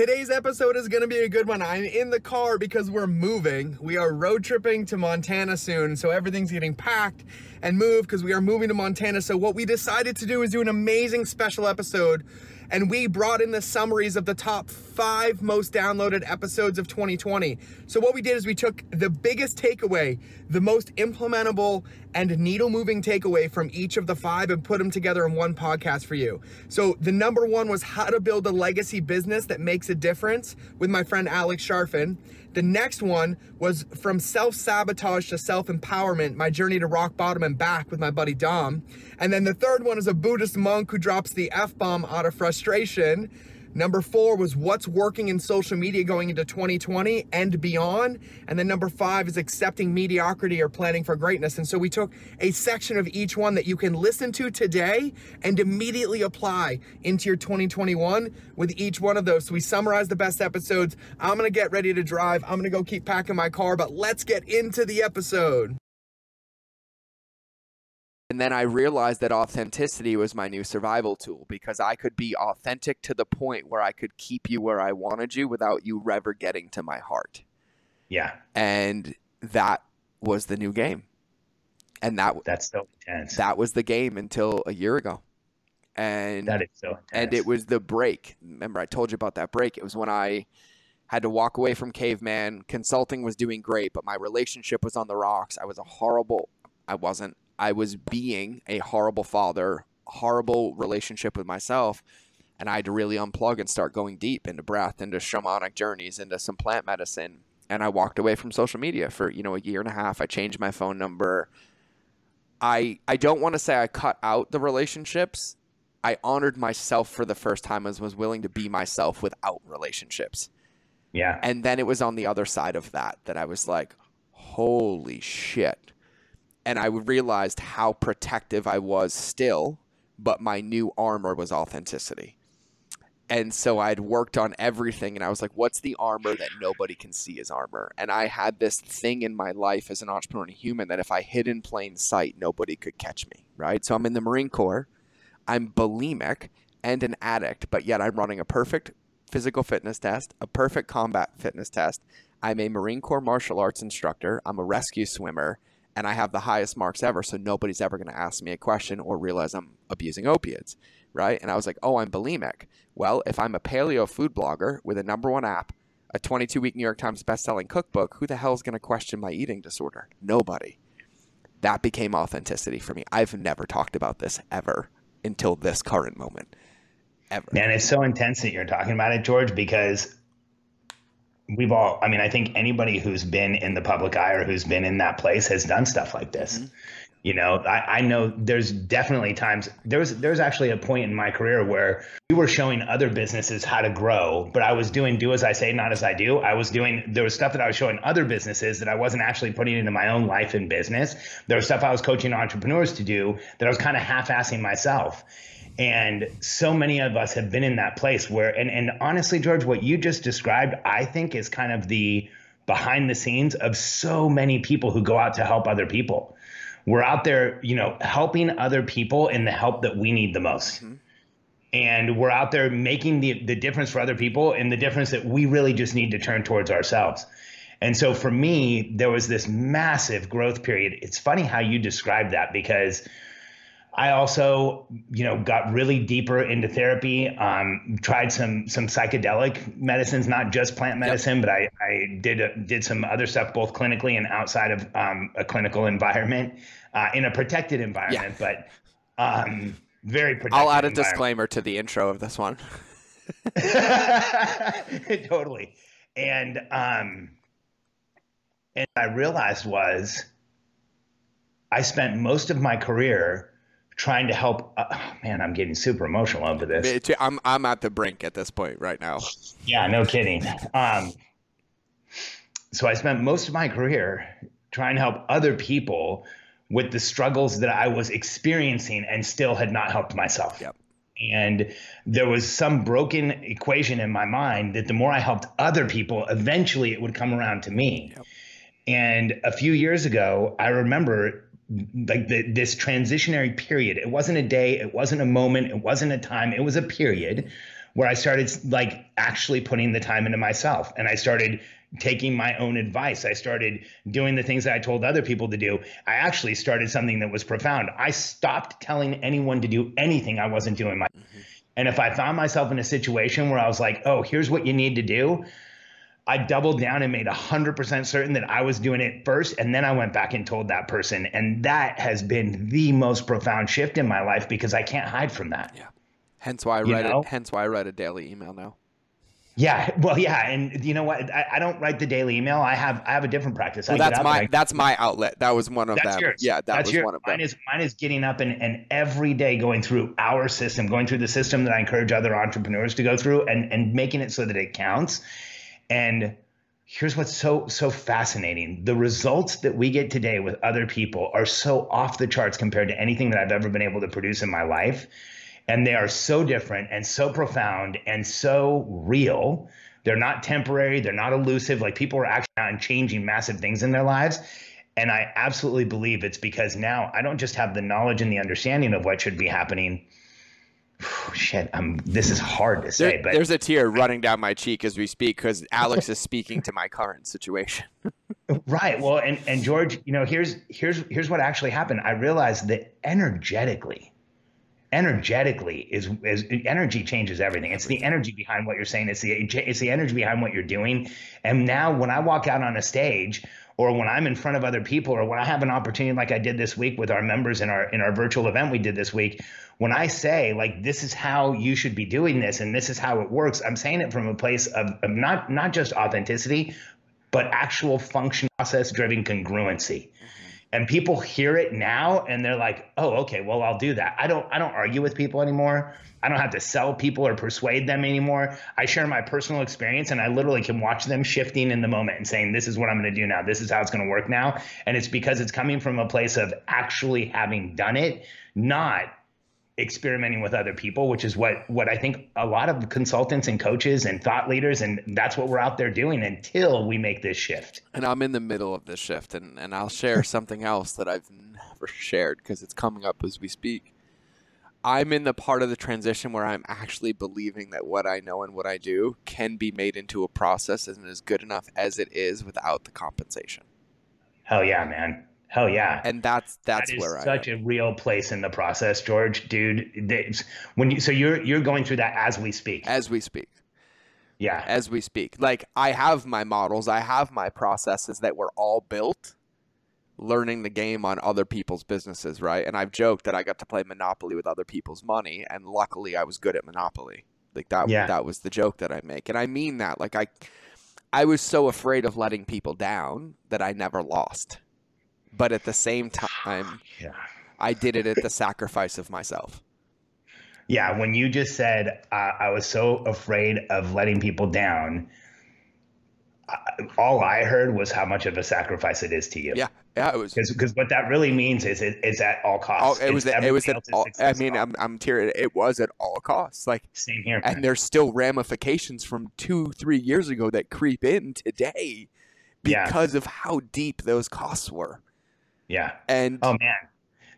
Today's episode is going to be a good one. I'm in the car because we're moving. We are road tripping to Montana soon, so everything's getting packed and moved because we are moving to Montana. So, what we decided to do is do an amazing special episode and we brought in the summaries of the top five most downloaded episodes of 2020. So, what we did is we took the biggest takeaway, the most implementable and needle moving takeaway from each of the five and put them together in one podcast for you. So, the number one was how to build a legacy business that makes a difference with my friend Alex Charfen. The next one was from self sabotage to self empowerment, my journey to rock bottom and back with my buddy Dom. And then the third one is a Buddhist monk who drops the F bomb out of frustration. Number four was what's working in social media going into 2020 and beyond. And then number five is accepting mediocrity or planning for greatness. And so we took a section of each one that you can listen to today and immediately apply into your 2021 with each one of those. So we summarized the best episodes. I'm going to get ready to drive. I'm going to go keep packing my car, but let's get into the episode. And then I realized that authenticity was my new survival tool because I could be authentic to the point where I could keep you where I wanted you without you ever getting to my heart. Yeah. And that was the new game. And that that's so intense. That was the game until a year ago. And that is so intense. And it was the break. Remember I told you about that break. It was when I had to walk away from caveman. Consulting was doing great, but my relationship was on the rocks. I was a horrible I wasn't I was being a horrible father, horrible relationship with myself, and I had to really unplug and start going deep into breath, into shamanic journeys, into some plant medicine. And I walked away from social media for, you know, a year and a half. I changed my phone number. I I don't want to say I cut out the relationships. I honored myself for the first time as was willing to be myself without relationships. Yeah. And then it was on the other side of that that I was like, holy shit and I realized how protective I was still, but my new armor was authenticity. And so I'd worked on everything and I was like, what's the armor that nobody can see as armor? And I had this thing in my life as an entrepreneur and a human that if I hid in plain sight, nobody could catch me, right? So I'm in the Marine Corps, I'm bulimic and an addict, but yet I'm running a perfect physical fitness test, a perfect combat fitness test. I'm a Marine Corps martial arts instructor, I'm a rescue swimmer, and I have the highest marks ever, so nobody's ever going to ask me a question or realize I'm abusing opiates, right? And I was like, oh, I'm bulimic. Well, if I'm a paleo food blogger with a number one app, a 22 week New York Times best-selling cookbook, who the hell is going to question my eating disorder? Nobody. That became authenticity for me. I've never talked about this ever until this current moment. Ever. Man, it's so intense that you're talking about it, George, because we've all i mean i think anybody who's been in the public eye or who's been in that place has done stuff like this. Mm-hmm. you know I, I know there's definitely times there's there's actually a point in my career where we were showing other businesses how to grow but i was doing do as i say not as i do. I was doing there was stuff that i was showing other businesses that i wasn't actually putting into my own life and business. There was stuff i was coaching entrepreneurs to do that i was kind of half-assing myself and so many of us have been in that place where, and, and honestly, George, what you just described, I think is kind of the behind the scenes of so many people who go out to help other people. We're out there, you know, helping other people in the help that we need the most. Mm-hmm. And we're out there making the, the difference for other people and the difference that we really just need to turn towards ourselves. And so for me, there was this massive growth period. It's funny how you described that because I also, you know, got really deeper into therapy. Um, tried some some psychedelic medicines, not just plant medicine, yep. but I I did a, did some other stuff both clinically and outside of um, a clinical environment, uh, in a protected environment, yeah. but um, very protected. I'll add a disclaimer to the intro of this one. totally, and um, and I realized was I spent most of my career trying to help. Uh, oh, man, I'm getting super emotional over this. I'm I'm at the brink at this point right now. Yeah, no kidding. Um, so I spent most of my career trying to help other people with the struggles that I was experiencing and still had not helped myself. Yep. And there was some broken equation in my mind that the more I helped other people, eventually it would come around to me. Yep. And a few years ago, I remember like the, this transitionary period. It wasn't a day, it wasn't a moment, it wasn't a time, it was a period where I started like actually putting the time into myself and I started taking my own advice. I started doing the things that I told other people to do. I actually started something that was profound. I stopped telling anyone to do anything I wasn't doing my mm-hmm. And if I found myself in a situation where I was like, "Oh, here's what you need to do." I doubled down and made 100% certain that I was doing it first. And then I went back and told that person. And that has been the most profound shift in my life because I can't hide from that. Yeah. Hence why I read it. Hence why I write a daily email now. Yeah, well, yeah, and you know what? I, I, don't write the daily email. I have I have a different practice. Well, that's my I, that's my outlet. That was one of that's them. Yours. Yeah, that that's was yours. one of mine them. Is, mine is getting up and, and every day going through our system, going through the system that I encourage other entrepreneurs to go through, and and making it so that it counts. And here's what's so so fascinating: the results that we get today with other people are so off the charts compared to anything that I've ever been able to produce in my life and they are so different and so profound and so real. They're not temporary, they're not elusive. Like people are actually out and changing massive things in their lives. And I absolutely believe it's because now I don't just have the knowledge and the understanding of what should be happening. Shit, I'm, this is hard to say, there, but there's a tear running down my cheek as we speak because Alex is speaking to my current situation. right. Well, and and George, you know, here's here's here's what actually happened. I realized that energetically, energetically is, is energy changes everything. It's the energy behind what you're saying. It's the it's the energy behind what you're doing. And now when I walk out on a stage or when I'm in front of other people or when I have an opportunity like I did this week with our members in our in our virtual event we did this week, when I say like this is how you should be doing this and this is how it works, I'm saying it from a place of, of not not just authenticity, but actual function process driven congruency and people hear it now and they're like oh okay well i'll do that. I don't i don't argue with people anymore. I don't have to sell people or persuade them anymore. I share my personal experience and i literally can watch them shifting in the moment and saying this is what i'm going to do now. This is how it's going to work now. And it's because it's coming from a place of actually having done it not experimenting with other people, which is what what I think a lot of consultants and coaches and thought leaders and that's what we're out there doing until we make this shift. And I'm in the middle of this shift and, and I'll share something else that I've never shared because it's coming up as we speak. I'm in the part of the transition where I'm actually believing that what I know and what I do can be made into a process and is good enough as it is without the compensation. Hell yeah, man. Hell yeah. And that's that's that where such a real place in the process, George, dude. When you so you're you're going through that as we speak. As we speak. Yeah. As we speak. Like I have my models, I have my processes that were all built learning the game on other people's businesses, right? And I've joked that I got to play Monopoly with other people's money and luckily I was good at Monopoly. Like that yeah. that was the joke that I make. And I mean that. Like I I was so afraid of letting people down that I never lost but at the same time, yeah. I did it at the sacrifice of myself. Yeah, when you just said uh, I was so afraid of letting people down, uh, all I heard was how much of a sacrifice it is to you. Yeah, yeah, it was because what that really means is it, it's at all costs. Oh, it was at, it was at all. I mean, I'm I'm tearing. It was at all costs. Like same here. And there's still ramifications from two, three years ago that creep in today because yeah. of how deep those costs were. Yeah. And oh man,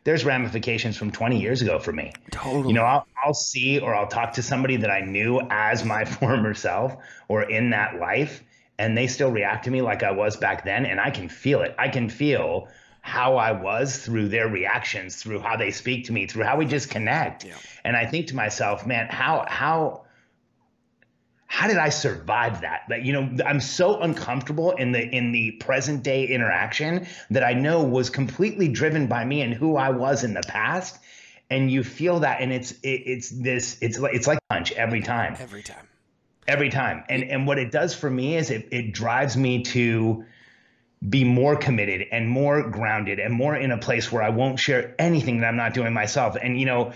there's ramifications from 20 years ago for me. Totally. You know, I'll, I'll see or I'll talk to somebody that I knew as my former self or in that life, and they still react to me like I was back then, and I can feel it. I can feel how I was through their reactions, through how they speak to me, through how we just connect. Yeah. And I think to myself, man, how how how did I survive that? That you know, I'm so uncomfortable in the in the present day interaction that I know was completely driven by me and who I was in the past. And you feel that, and it's it, it's this it's like it's like punch every time. Every time. Every time. And and what it does for me is it it drives me to be more committed and more grounded and more in a place where I won't share anything that I'm not doing myself. And you know,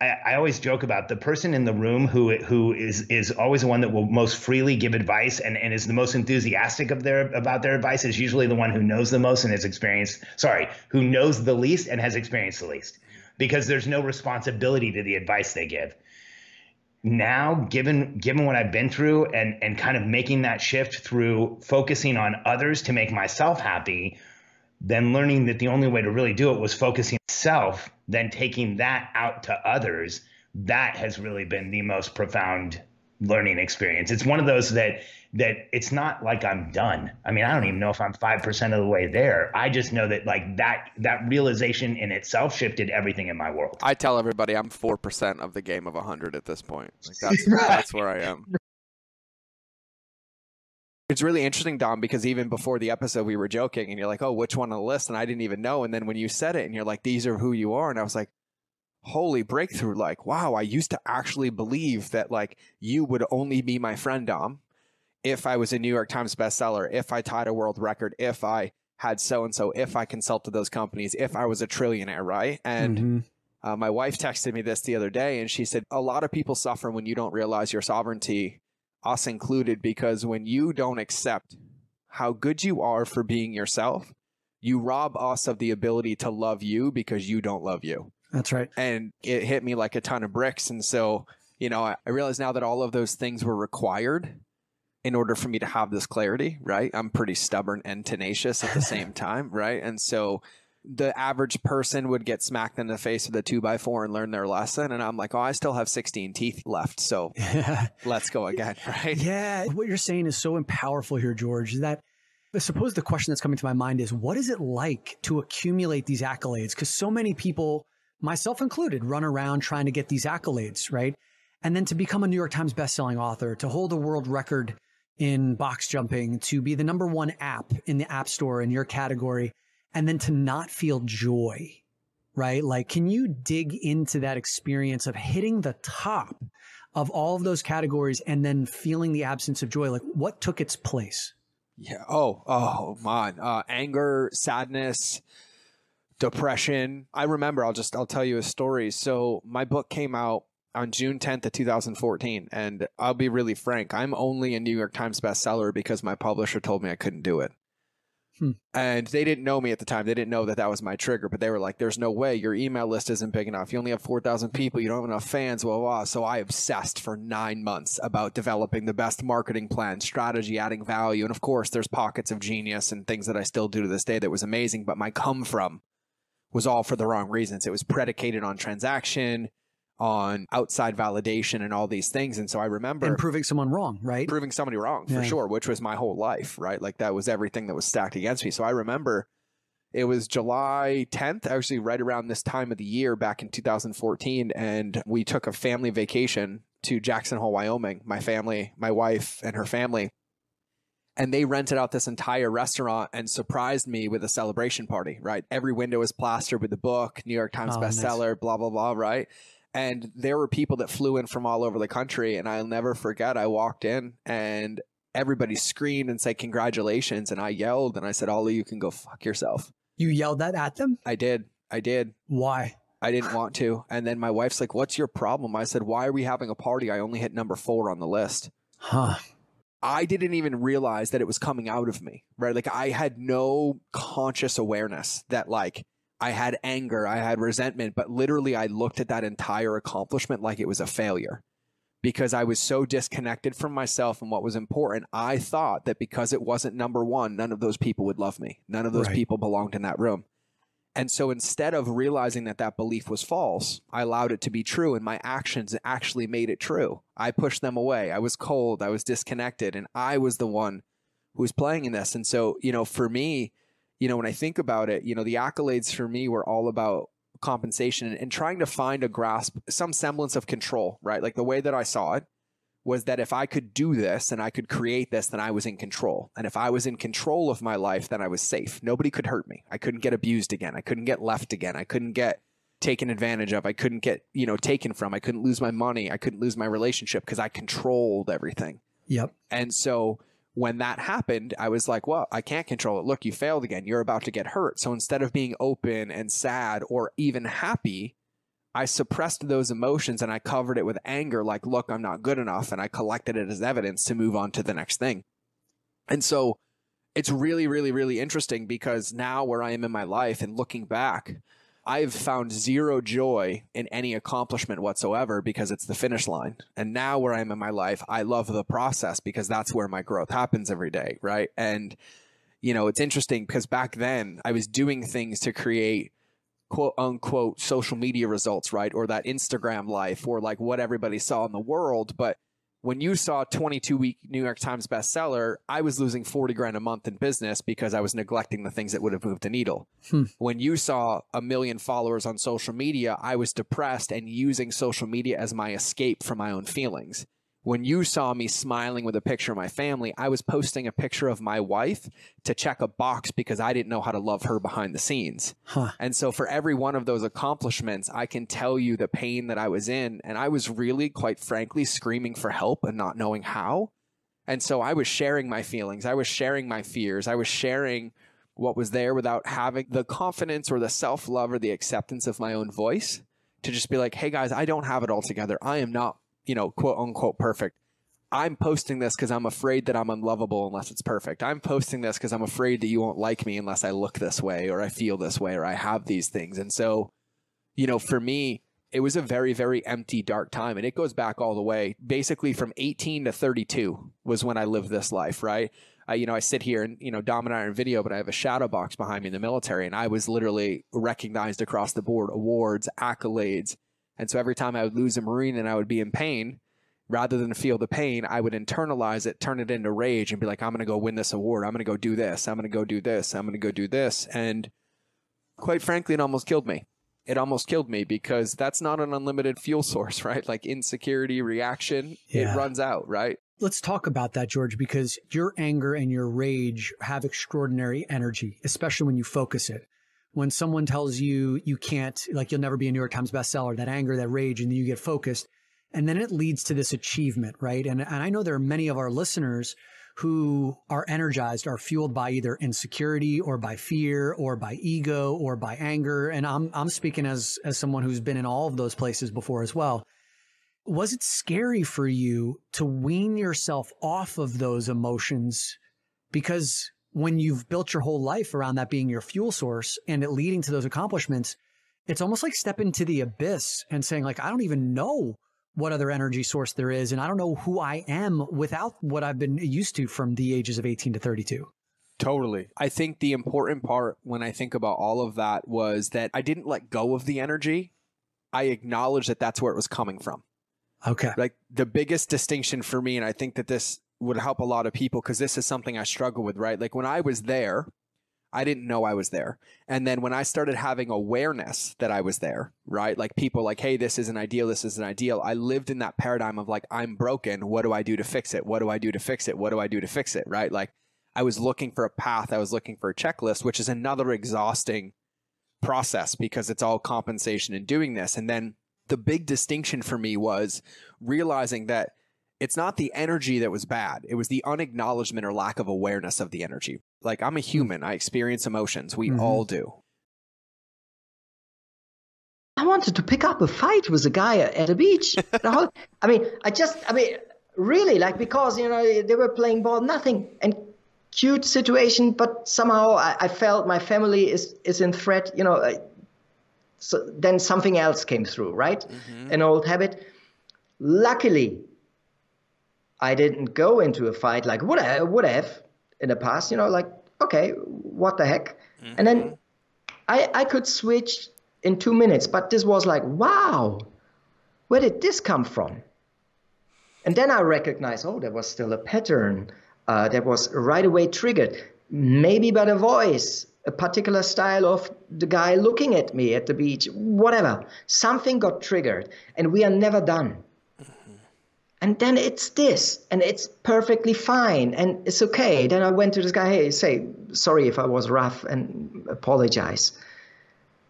I, I, always joke about the person in the room who who is is always the one that will most freely give advice and, and is the most enthusiastic of their about their advice is usually the one who knows the most and has experienced sorry who knows the least and has experienced the least because there's no responsibility to the advice they give. Now given given what I've been through and and kind of making that shift through focusing on others to make myself happy then learning that the only way to really do it was focusing self then taking that out to others that has really been the most profound learning experience. It's one of those that that it's not like I'm done. I mean, I don't even know if I'm 5% of the way there. I just know that like that that realization in itself shifted everything in my world. I tell everybody I'm 4% of the game of 100 at this point. Like that's that's where I am. It's really interesting, Dom, because even before the episode, we were joking, and you're like, "Oh, which one on the list?" And I didn't even know. And then when you said it, and you're like, "These are who you are," and I was like, "Holy breakthrough!" Like, wow, I used to actually believe that like you would only be my friend, Dom, if I was a New York Times bestseller, if I tied a world record, if I had so and so, if I consulted those companies, if I was a trillionaire, right? And Mm-hmm. uh, my wife texted me this the other day, and she said, A lot of people suffer when you don't realize your sovereignty, us included, because when you don't accept how good you are for being yourself, you rob us of the ability to love you because you don't love you. That's right. And it hit me like a ton of bricks. And so, you know, I, I realize now that all of those things were required in order for me to have this clarity, right? I'm pretty stubborn and tenacious at the same time, right? And so the average person would get smacked in the face with a two by four and learn their lesson. And I'm like, oh, I still have 16 teeth left. So let's go again, right? Yeah. What you're saying is so powerful here, George, is that I suppose the question that's coming to my mind is what is it like to accumulate these accolades? Because so many people, myself included, run around trying to get these accolades, right? And then to become a New York Times bestselling author, to hold a world record in box jumping, to be the number one app in the App Store in your category, and then to not feel joy, right? Like, can you dig into that experience of hitting the top of all of those categories and then feeling the absence of joy? Like, what took its place? Yeah. Oh, oh, man. Uh, anger, sadness, depression. I remember. I'll just I'll tell you a story. So my book came out on June 10th of 2014, and I'll be really frank. I'm only a New York Times bestseller because my publisher told me I couldn't do it. Hmm. And they didn't know me at the time. They didn't know that that was my trigger, but they were like, "There's no way your email list isn't big enough. You only have four thousand people. You don't have enough fans." Blah, blah blah. So I obsessed for nine months about developing the best marketing plan, strategy, adding value, and of course, there's pockets of genius and things that I still do to this day that was amazing. But my come from was all for the wrong reasons. It was predicated on transaction, on outside validation, and all these things. And so I remember And proving someone wrong, right? proving somebody wrong for Yeah. sure, which was my whole life, right? Like that was everything that was stacked against me. So I remember it was July 10th, actually right around this time of the year back in 2014 and we took a family vacation to Jackson Hole, Wyoming. My family, my wife and her family. And they rented out this entire restaurant and surprised me with a celebration party, right? Every window was plastered with the book, New York Times Oh, nice. bestseller, blah blah blah, right? And there were people that flew in from all over the country and i'll never forget i walked in and everybody screamed and said congratulations and i yelled and i said all of you can go fuck yourself You yelled that at them? i did i did Why? i didn't want to and then my wife's like what's your problem i said why are we having a party i only hit number four on the list Huh. I didn't even realize that it was coming out of me, right? Like I had no conscious awareness that like I had anger, I had resentment, but literally I looked at that entire accomplishment like it was a failure because I was so disconnected from myself and what was important. I thought that because it wasn't number one, none of those people would love me. None of those Right. people belonged in that room. And so instead of realizing that that belief was false, I allowed it to be true, and my actions actually made it true. I pushed them away. I was cold. I was disconnected, and I was the one who was playing in this. And so, you know, for me, you know, when I think about it, you know, the accolades for me were all about compensation and, and trying to find a grasp, some semblance of control, right? Like the way that I saw it was that if I could do this and I could create this, then I was in control. And if I was in control of my life, then I was safe. Nobody could hurt me. I couldn't get abused again. I couldn't get left again. I couldn't get taken advantage of. I couldn't get, you know, taken from. I couldn't lose my money. I couldn't lose my relationship because I controlled everything. Yep. And so when that happened, I was like, well, I can't control it. Look, you failed again. You're about to get hurt. So instead of being open and sad or even happy, I suppressed those emotions and I covered it with anger, like, look, I'm not good enough. And I collected it as evidence to move on to the next thing. And so it's really, really, really interesting because now where I am in my life and looking back, I've found zero joy in any accomplishment whatsoever because it's the finish line. And now where I am in my life, I love the process because that's where my growth happens every day. Right. And, you know, it's interesting because back then I was doing things to create quote unquote social media results, right? Or that Instagram life or like what everybody saw in the world. But when you saw 22 week New York Times bestseller, I was losing 40 grand a month in business because I was neglecting the things that would have moved the needle. Hmm. When you saw a million followers on social media, I was depressed and using social media as my escape from my own feelings. When you saw me smiling with a picture of my family, I was posting a picture of my wife to check a box because I didn't know how to love her behind the scenes. Huh. And so for every one of those accomplishments, I can tell you the pain that I was in. And I was really, quite frankly, screaming for help and not knowing how. And so I was sharing my feelings. I was sharing my fears. I was sharing what was there without having the confidence or the self love or the acceptance of my own voice to just be like, hey guys, I don't have it all together. I am not, you know, quote unquote perfect. I'm posting this because I'm afraid that I'm unlovable unless it's perfect. I'm posting this because I'm afraid that you won't like me unless I look this way or I feel this way or I have these things. And so, you know, for me, it was a very, very empty, dark time. And it goes back all the way. Basically, from 18 to 32 was when I lived this life, right? I, you know, I sit here and, you know, Dom and I are in video, but I have a shadow box behind me in the military. And I was literally recognized across the board awards, accolades. And so every time I would lose a Marine and I would be in pain, rather than feel the pain, I would internalize it, turn it into rage, and be like, I'm going to go win this award. I'm going to go do this. I'm going to go do this. I'm going to go do this. And quite frankly, it almost killed me. It almost killed me because that's not an unlimited fuel source, right? Like insecurity, reaction, Yeah. it runs out, right? Let's talk about that, George, because your anger and your rage have extraordinary energy, especially when you focus it. When someone tells you you can't, like you'll never be a New York Times bestseller, that anger, that rage, and you get focused. And then it leads to this achievement, right? And, and I know there are many of our listeners who are energized, are fueled by either insecurity or by fear or by ego or by anger. And I'm, I'm speaking as, as someone who's been in all of those places before as well was it scary for you to wean yourself off of those emotions because when you've built your whole life around that being your fuel source and it leading to those accomplishments it's almost like stepping to the abyss and saying like i don't even know what other energy source there is and i don't know who i am without what i've been used to from the ages of 18 to 32 Totally. I think the important part when I think about all of that was that I didn't let go of the energy. I acknowledged that that's where it was coming from. okay like the biggest distinction for me and i think that this would help a lot of people because this is something i struggle with right? Like when i was there i didn't know i was there. And then when i started having awareness that i was there right? Like people like hey this is an ideal this is an ideal. I lived in that paradigm of like i'm broken what do i do to fix it? What do i do to fix it? What do i do to fix it? Right? Like i was looking for a path i was looking for a checklist which is another exhausting process because it's all compensation in doing this. And then the big distinction for me was realizing that it's not the energy that was bad. It was the unacknowledgement or lack of awareness of the energy. Like I'm a mm. human. I experience emotions. We Mhm. all do. I wanted to pick up a fight with a guy at a beach. The whole- I mean, I just, I mean, really, like because you know they were playing ball, nothing, and cute situation, but somehow I, I felt my family is is in threat. You know, I, so then something else came through, right? Mm-hmm. An old habit. Luckily, I didn't go into a fight like would I would have in the past. You know, like okay, what the heck, and then I I could switch in two minutes, but this was like wow, where did this come from? And then I recognized, oh, there was still a pattern uh, that was right away triggered, maybe by the voice, a particular style of the guy looking at me at the beach, whatever. Something got triggered, and we are never done. And then it's this, and it's perfectly fine, and it's okay. Then I went to this guy, hey, say sorry if I was rough, and apologize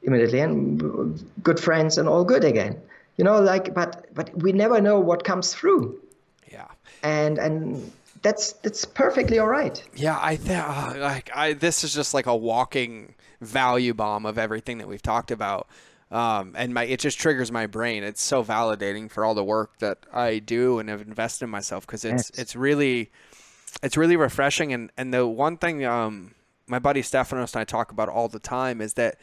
immediately, and good friends, and all good again. You know, like, but but we never know what comes through Yeah. and and that's that's perfectly all right. Yeah, I think uh, like I this is just like a walking value bomb of everything that we've talked about. Um, and my it just triggers my brain. It's so validating for all the work that I do and have invested in myself because it's Yes. it's really it's really refreshing. And and the one thing um, my buddy Stefanos and I talk about all the time is that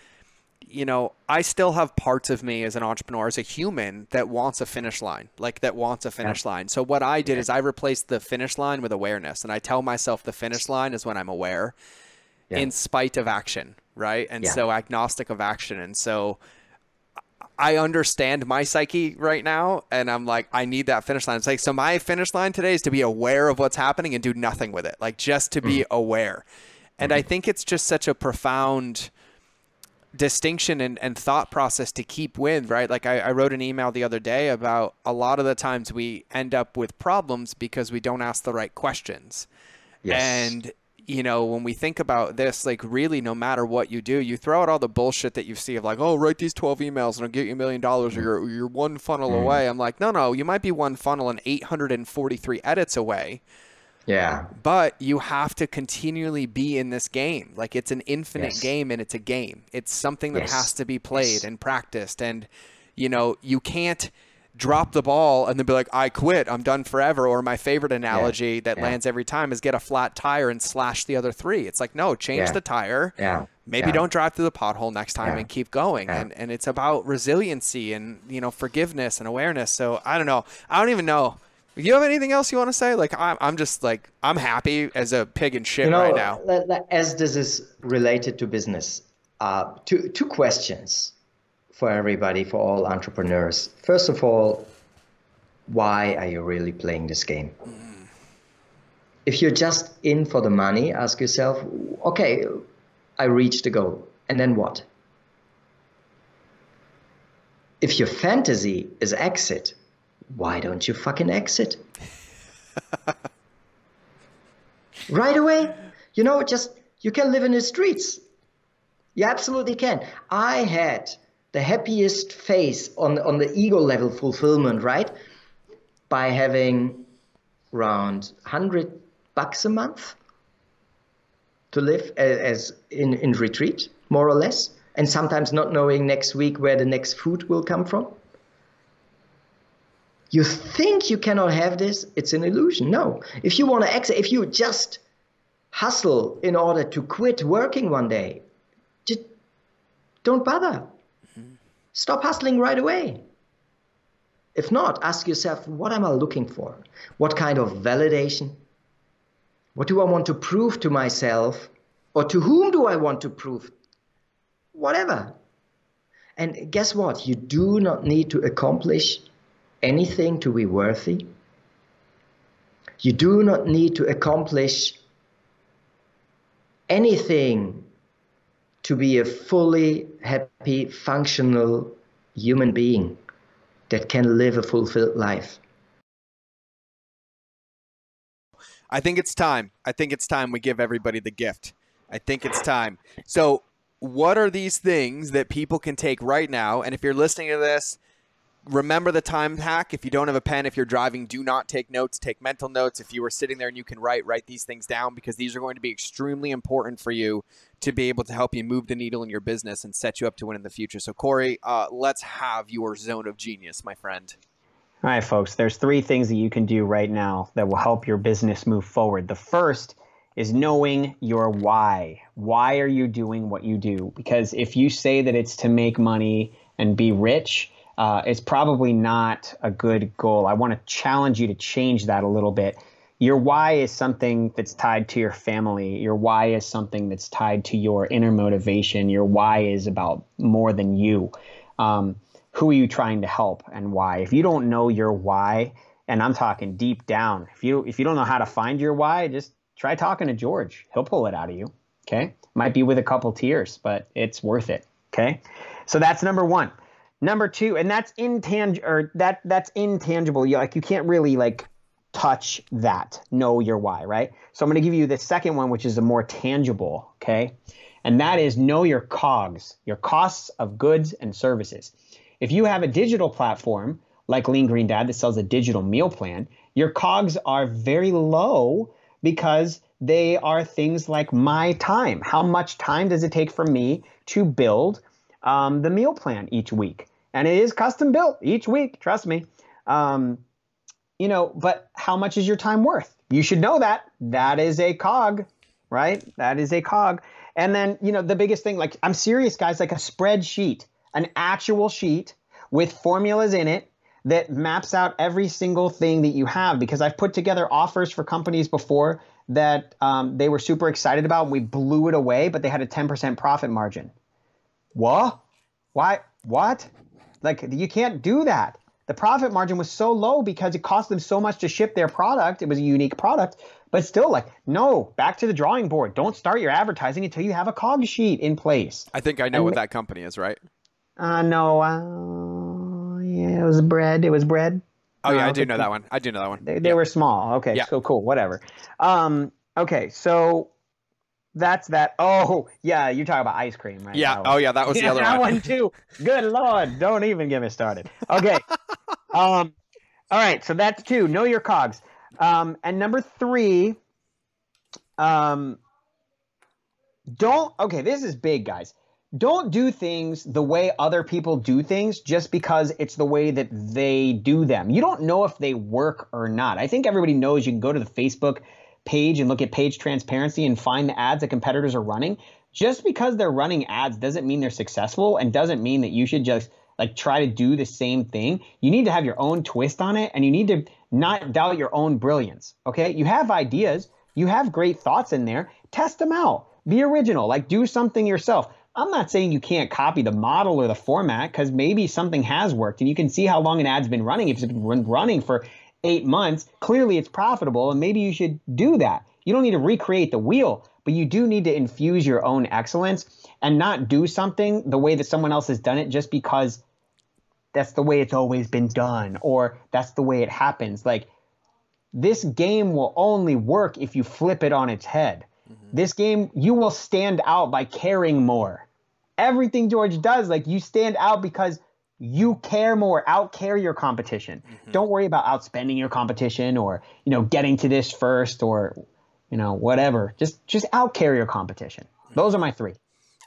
you know, I still have parts of me as an entrepreneur, as a human, that wants a finish line, like that wants a finish line. So what I did is I replaced the finish line with awareness, and I tell myself the finish line is when I'm aware, Yeah. in spite of action, right? And Yeah. so agnostic of action, and so I understand my psyche right now, and I'm like, I need that finish line. It's like, so my finish line today is to be aware of what's happening and do nothing with it, like just to be mm. aware. And mm-hmm. I think it's just such a profound distinction and, and thought process to keep with, right? Like I, I wrote an email the other day about a lot of the times we end up with problems because we don't ask the right questions. Yes. And you know, when we think about this, like really, no matter what you do, you throw out all the bullshit that you see of like, oh, write these 12 emails and I'll get you a million dollars or you're, you're one funnel mm. away. I'm like, no, no, you might be one funnel and 843 edits away. Yeah. But you have to continually be in this game. Like it's an infinite yes. game and it's a game. It's something that yes. has to be played yes. and practiced. And, you know, you can't drop the ball and then be like, I quit, I'm done forever. Or my favorite analogy yeah. that yeah. lands every time is get a flat tire and slash the other three. It's like, no, change yeah. the tire. Yeah. Maybe don't drive through the pothole next time and keep going. And and it's about resiliency and you know forgiveness and awareness. So I don't know. I don't even know. You have anything else you want to say? Like I'm, I'm just like I'm happy as a pig in shit you know, right now. As this is related to business, uh, two two questions for everybody, for all entrepreneurs. First of all, why are you really playing this game? Mm. If you're just in for the money, ask yourself, okay, I reached the goal, and then what? If your fantasy is exit, why don't you fucking exit? right away. You know, just you can live in the streets. You absolutely can. I had the happiest face on, on the ego level fulfillment, right? By having around 100 bucks a month to live as, as in, in retreat, more or less, and sometimes not knowing next week where the next food will come from. You think you cannot have this, it's an illusion. No. If you want to exit, if you just hustle in order to quit working one day, just don't bother. Stop hustling right away. If not, ask yourself, what am I looking for? What kind of validation? What do I want to prove to myself? Or to whom do I want to prove? Whatever. And guess what? You do not need to accomplish anything to be worthy. You do not need to accomplish anything to be a fully happy, functional human being that can live a fulfilled life. I think it's time. I think it's time we give everybody the gift. I think it's time. So, what are these things that people can take right now? And if you're listening to this remember the time hack. If you don't have a pen, if you're driving, do not take notes. Take mental notes. If you were sitting there and you can write, write these things down because these are going to be extremely important for you to be able to help you move the needle in your business and set you up to win in the future. So, Cory, uh, let's have your zone of genius, my friend. All right, folks, there's three things that you can do right now that will help your business move forward. The first is knowing your why. Why are you doing what you do? Because if you say that it's to make money and be rich, uh, is probably not a good goal. I want to challenge you to change that a little bit. Your why is something that's tied to your family. Your why is something that's tied to your inner motivation. Your why is about more than you. Um, who are you trying to help and why? If you don't know your why, and I'm talking deep down, if you if you don't know how to find your why, just try talking to George. He'll pull it out of you. Okay, might be with a couple tears, but it's worth it. Okay, so that's number one. Number two, and that's intangible, or that that's intangible. You like you can't really like touch that. Know your why, right? So I'm going to give you the second one, which is a more tangible. Okay, and that is know your COGS, your costs of goods and services. If you have a digital platform like Lean Green Dad that sells a digital meal plan, your COGS are very low because they are things like my time. How much time does it take for me to build um, the meal plan each week? And it is custom built each week. Trust me. Um, you know, but how much is your time worth? You should know that. That is a cog, right? That is a cog. And then, you know, the biggest thing, like I'm serious, guys, like a spreadsheet, an actual sheet with formulas in it that maps out every single thing that you have. Because I've put together offers for companies before that um, they were super excited about. And we blew it away, but they had a 10% profit margin. What? Why? What? Like you can't do that. The profit margin was so low because it cost them so much to ship their product. It was a unique product, but still, like, no, back to the drawing board. Don't start your advertising until you have a cog sheet in place. I think I know what that company is, right? Uh, no, uh, yeah, it was bread. It was bread. Oh yeah, Uh, I do know that one. I do know that one. They, they were small. Okay, Yeah. so cool. Whatever. Um, okay, so that's that. Oh, yeah, you're talking about ice cream, right? Yeah. Oh yeah, that was the other that one. one too. Good lord, don't even get me started. Okay. um, all right, so that's two. Know your cogs. Um, and number three, um, don't. Okay, this is big, guys. Don't do things the way other people do things just because it's the way that they do them. You don't know if they work or not. I think everybody knows you can go to the Facebook page and look at page transparency and find the ads that competitors are running. Just because they're running ads doesn't mean they're successful and doesn't mean that you should just like try to do the same thing. You need to have your own twist on it and you need to not doubt your own brilliance. Okay? You have ideas, you have great thoughts in there. Test them out. Be original, like do something yourself. I'm not saying you can't copy the model or the format because maybe something has worked and you can see how long an ad's been running. If it's been running for eight months, clearly it's profitable and maybe you should do that. You don't need to recreate the wheel, but you do need to infuse your own excellence and not do something the way that someone else has done it just because that's the way it's always been done or that's the way it happens. Like this game will only work if you flip it on its head. Mm-hmm. This game, you will stand out by caring more. Everything George does, like you stand out because you care more, out care your competition. Mm-hmm. Don't worry about outspending your competition or, you know, getting to this first or, you know, whatever. Just just out care your competition. Mm-hmm. Those are my three.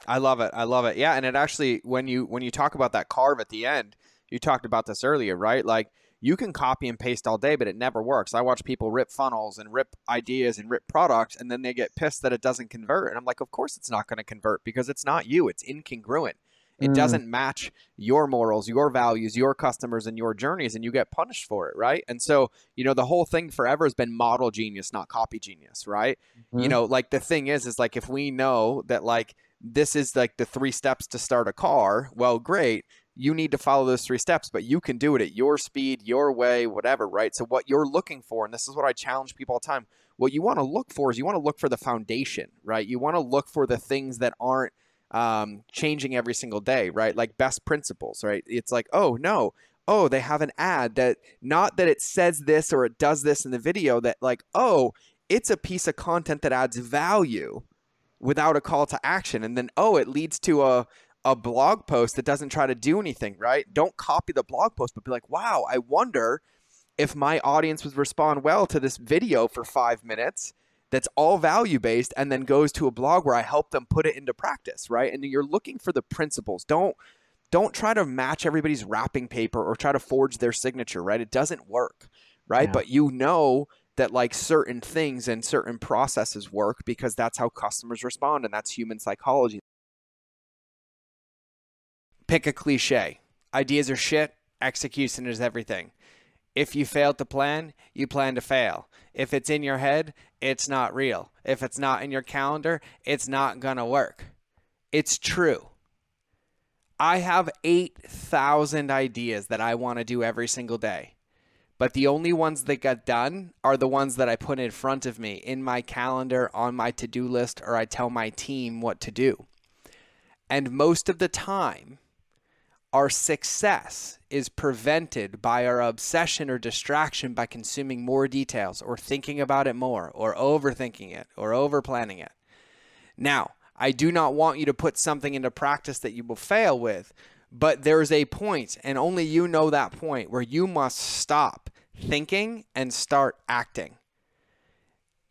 I love it. I love it. Yeah, and it actually when you when you talk about that carve at the end, you talked about this earlier, right? Like you can copy and paste all day, but it never works. I watch people rip funnels and rip ideas and rip products, and then they get pissed that it doesn't convert. And I'm like, of course it's not going to convert because it's not you. It's incongruent. It Mm. doesn't match your morals, your values, your customers, and your journeys, and you get punished for it, right? And so, you know, the whole thing forever has been model genius, not copy genius, right? You Mhm. know, like the thing is, is like if we know that like this is like the three steps to start a car, well, great. You need to follow those three steps, but you can do it at your speed, your way, whatever, right? So, what you're looking for, and this is what I challenge people all the time, what you want to look for is you want to look for the foundation, right? You want to look for the things that aren't um, changing every single day, right? Like best principles, right? It's like, oh, no, oh, they have an ad that not that it says this or it does this in the video, that like, oh, it's a piece of content that adds value without a call to action. And then, oh, it leads to a, a blog post that doesn't try to do anything, right? Don't copy the blog post, but be like, wow, I wonder if my audience would respond well to this video for five minutes that's all value based and then goes to a blog where I help them put it into practice, right? And you're looking for the principles. Don't don't try to match everybody's wrapping paper or try to forge their signature, right? It doesn't work, right? Yeah. But you know that like certain things and certain processes work because that's how customers respond and that's human psychology. Pick a cliche. Ideas are shit, execution is everything. If you fail to plan, you plan to fail. If it's in your head, it's not real. If it's not in your calendar, it's not going to work. It's true. I have 8,000 ideas that I want to do every single day. But the only ones that get done are the ones that I put in front of me in my calendar, on my to do list, or I tell my team what to do. And most of the time, our success is prevented by our obsession or distraction by consuming more details or thinking about it more or overthinking it or overplanning it. Now, I do not want you to put something into practice that you will fail with, but there's a point, and only you know that point, where you must stop thinking and start acting.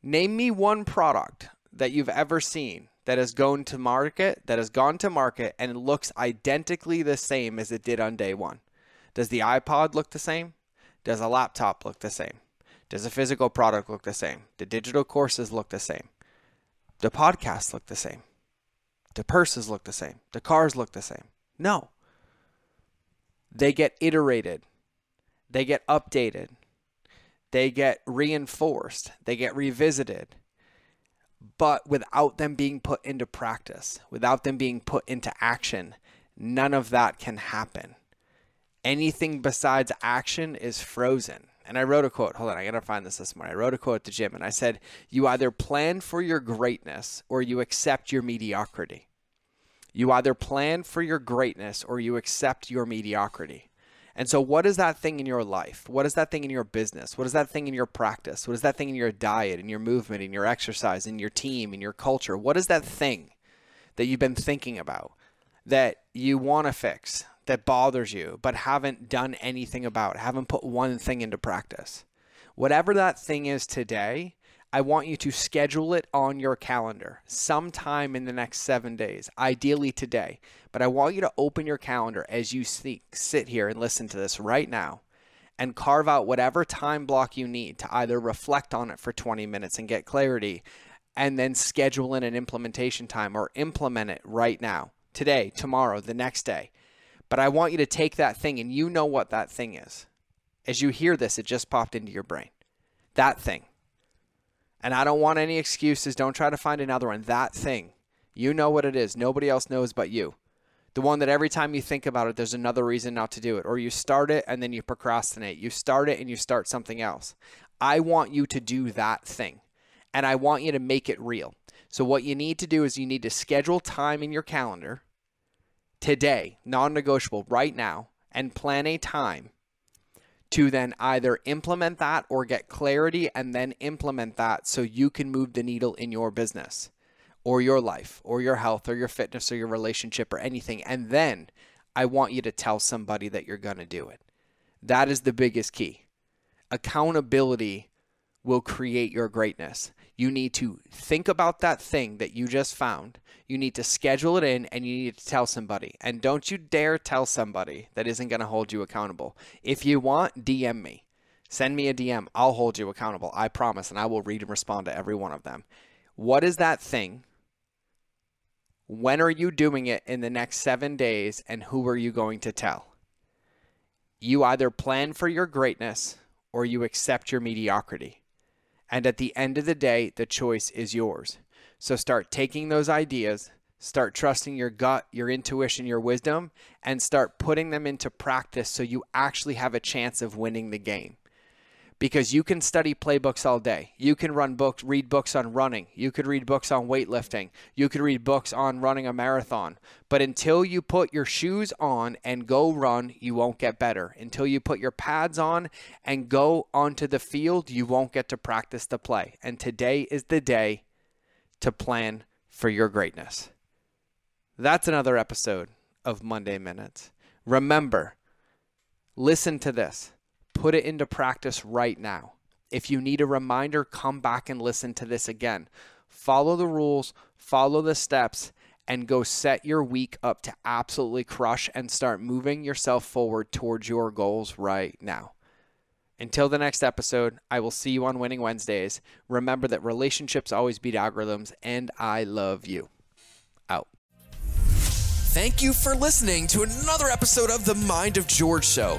Name me one product that you've ever seen that has gone to market, that has gone to market and looks identically the same as it did on day one. Does the iPod look the same? Does a laptop look the same? Does a physical product look the same? Do digital courses look the same? Do podcasts look the same? Do purses look the same? Do cars look the same? No. They get iterated. They get updated. They get reinforced. They get revisited. But without them being put into practice, without them being put into action, none of that can happen. Anything besides action is frozen. And I wrote a quote. Hold on, I gotta find this this morning. I wrote a quote to Jim, and I said, "You either plan for your greatness or you accept your mediocrity. You either plan for your greatness or you accept your mediocrity." And so, what is that thing in your life? What is that thing in your business? What is that thing in your practice? What is that thing in your diet, in your movement, in your exercise, in your team, in your culture? What is that thing that you've been thinking about that you want to fix, that bothers you, but haven't done anything about, haven't put one thing into practice. Whatever that thing is today, I want you to schedule it on your calendar sometime in the next seven days, ideally today. But I want you to open your calendar as you sit here and listen to this right now and carve out whatever time block you need to either reflect on it for 20 minutes and get clarity and then schedule in an implementation time or implement it right now, today, tomorrow, the next day. But I want you to take that thing and you know what that thing is. As you hear this, it just popped into your brain. That thing. And I don't want any excuses. Don't try to find another one. That thing. You know what it is. Nobody else knows but you. The one that every time you think about it, there's another reason not to do it. Or you start it and then you procrastinate. You start it and you start something else. I want you to do that thing. And I want you to make it real. So, what you need to do is you need to schedule time in your calendar today, non negotiable, right now, and plan a time to then either implement that or get clarity and then implement that so you can move the needle in your business or your life or your health or your fitness or your relationship or anything. And then I want you to tell somebody that you're going to do it. That is the biggest key. Accountability will create your greatness. You need to think about that thing that you just found. You need to schedule it in and you need to tell somebody. And don't you dare tell somebody that isn't going to hold you accountable. If you want, DM me. Send me a DM. I'll hold you accountable. I promise. And I will read and respond to every one of them. What is that thing? When are you doing it in the next seven days? And who are you going to tell? You either plan for your greatness or you accept your mediocrity. And at the end of the day, the choice is yours. So start taking those ideas, start trusting your gut, your intuition, your wisdom, and start putting them into practice so you actually have a chance of winning the game because you can study playbooks all day. You can run books, read books on running. You could read books on weightlifting. You could read books on running a marathon. But until you put your shoes on and go run, you won't get better. Until you put your pads on and go onto the field, you won't get to practice the play. And today is the day to plan for your greatness. That's another episode of Monday Minutes. Remember, listen to this put it into practice right now. If you need a reminder, come back and listen to this again. Follow the rules, follow the steps, and go set your week up to absolutely crush and start moving yourself forward towards your goals right now. Until the next episode, I will see you on Winning Wednesdays. Remember that relationships always beat algorithms, and I love you. Out. Thank you for listening to another episode of The Mind of George Show